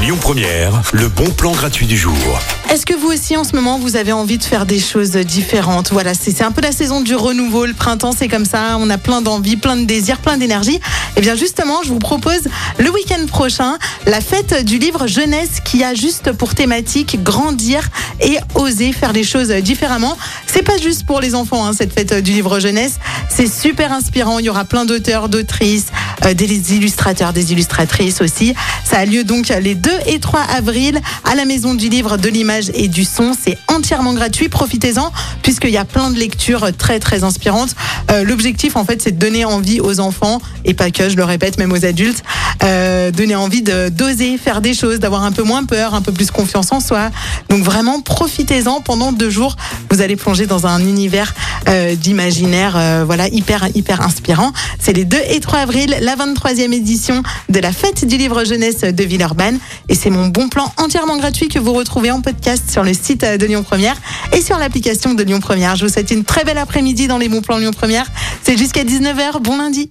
Lyon Première, le bon plan gratuit du jour. Est-ce que vous aussi en ce moment vous avez envie de faire des choses différentes? Voilà, c'est un peu la saison du renouveau. Le printemps, c'est comme ça. On a plein d'envie, plein de désirs, plein d'énergie. Et bien justement, je vous propose le week-end prochain la fête du livre jeunesse qui a juste pour thématique grandir et oser faire les choses différemment. C'est pas juste pour les enfants hein, cette fête du livre jeunesse. C'est super inspirant. Il y aura plein d'auteurs, d'autrices, des illustrateurs, des illustratrices aussi. Ça a lieu donc les 2 et 3 avril à la Maison du Livre, de l'Image et du Son. C'est entièrement gratuit. Profitez-en puisqu'il y a plein de lectures très très inspirantes. Euh, L'objectif en fait c'est de donner envie aux enfants et pas que, je le répète, même aux adultes, euh, donner envie de d'oser faire des choses, d'avoir un peu moins peur, un peu plus confiance en soi. Donc vraiment profitez-en pendant deux jours. Vous allez plonger dans un univers euh, d'imaginaire, euh, voilà hyper hyper inspirant. C'est les 2 et 3 avril, la 23e édition de la fête du livre jeunesse de Villeurbanne. Et c'est mon bon plan entièrement gratuit que vous retrouvez en podcast sur le site euh, de Lyon Première et sur l'application de Lyon Première. Je vous souhaite une très belle après-midi dans les bons plans Lyon Première. C'est jusqu'à 19h. Bon lundi.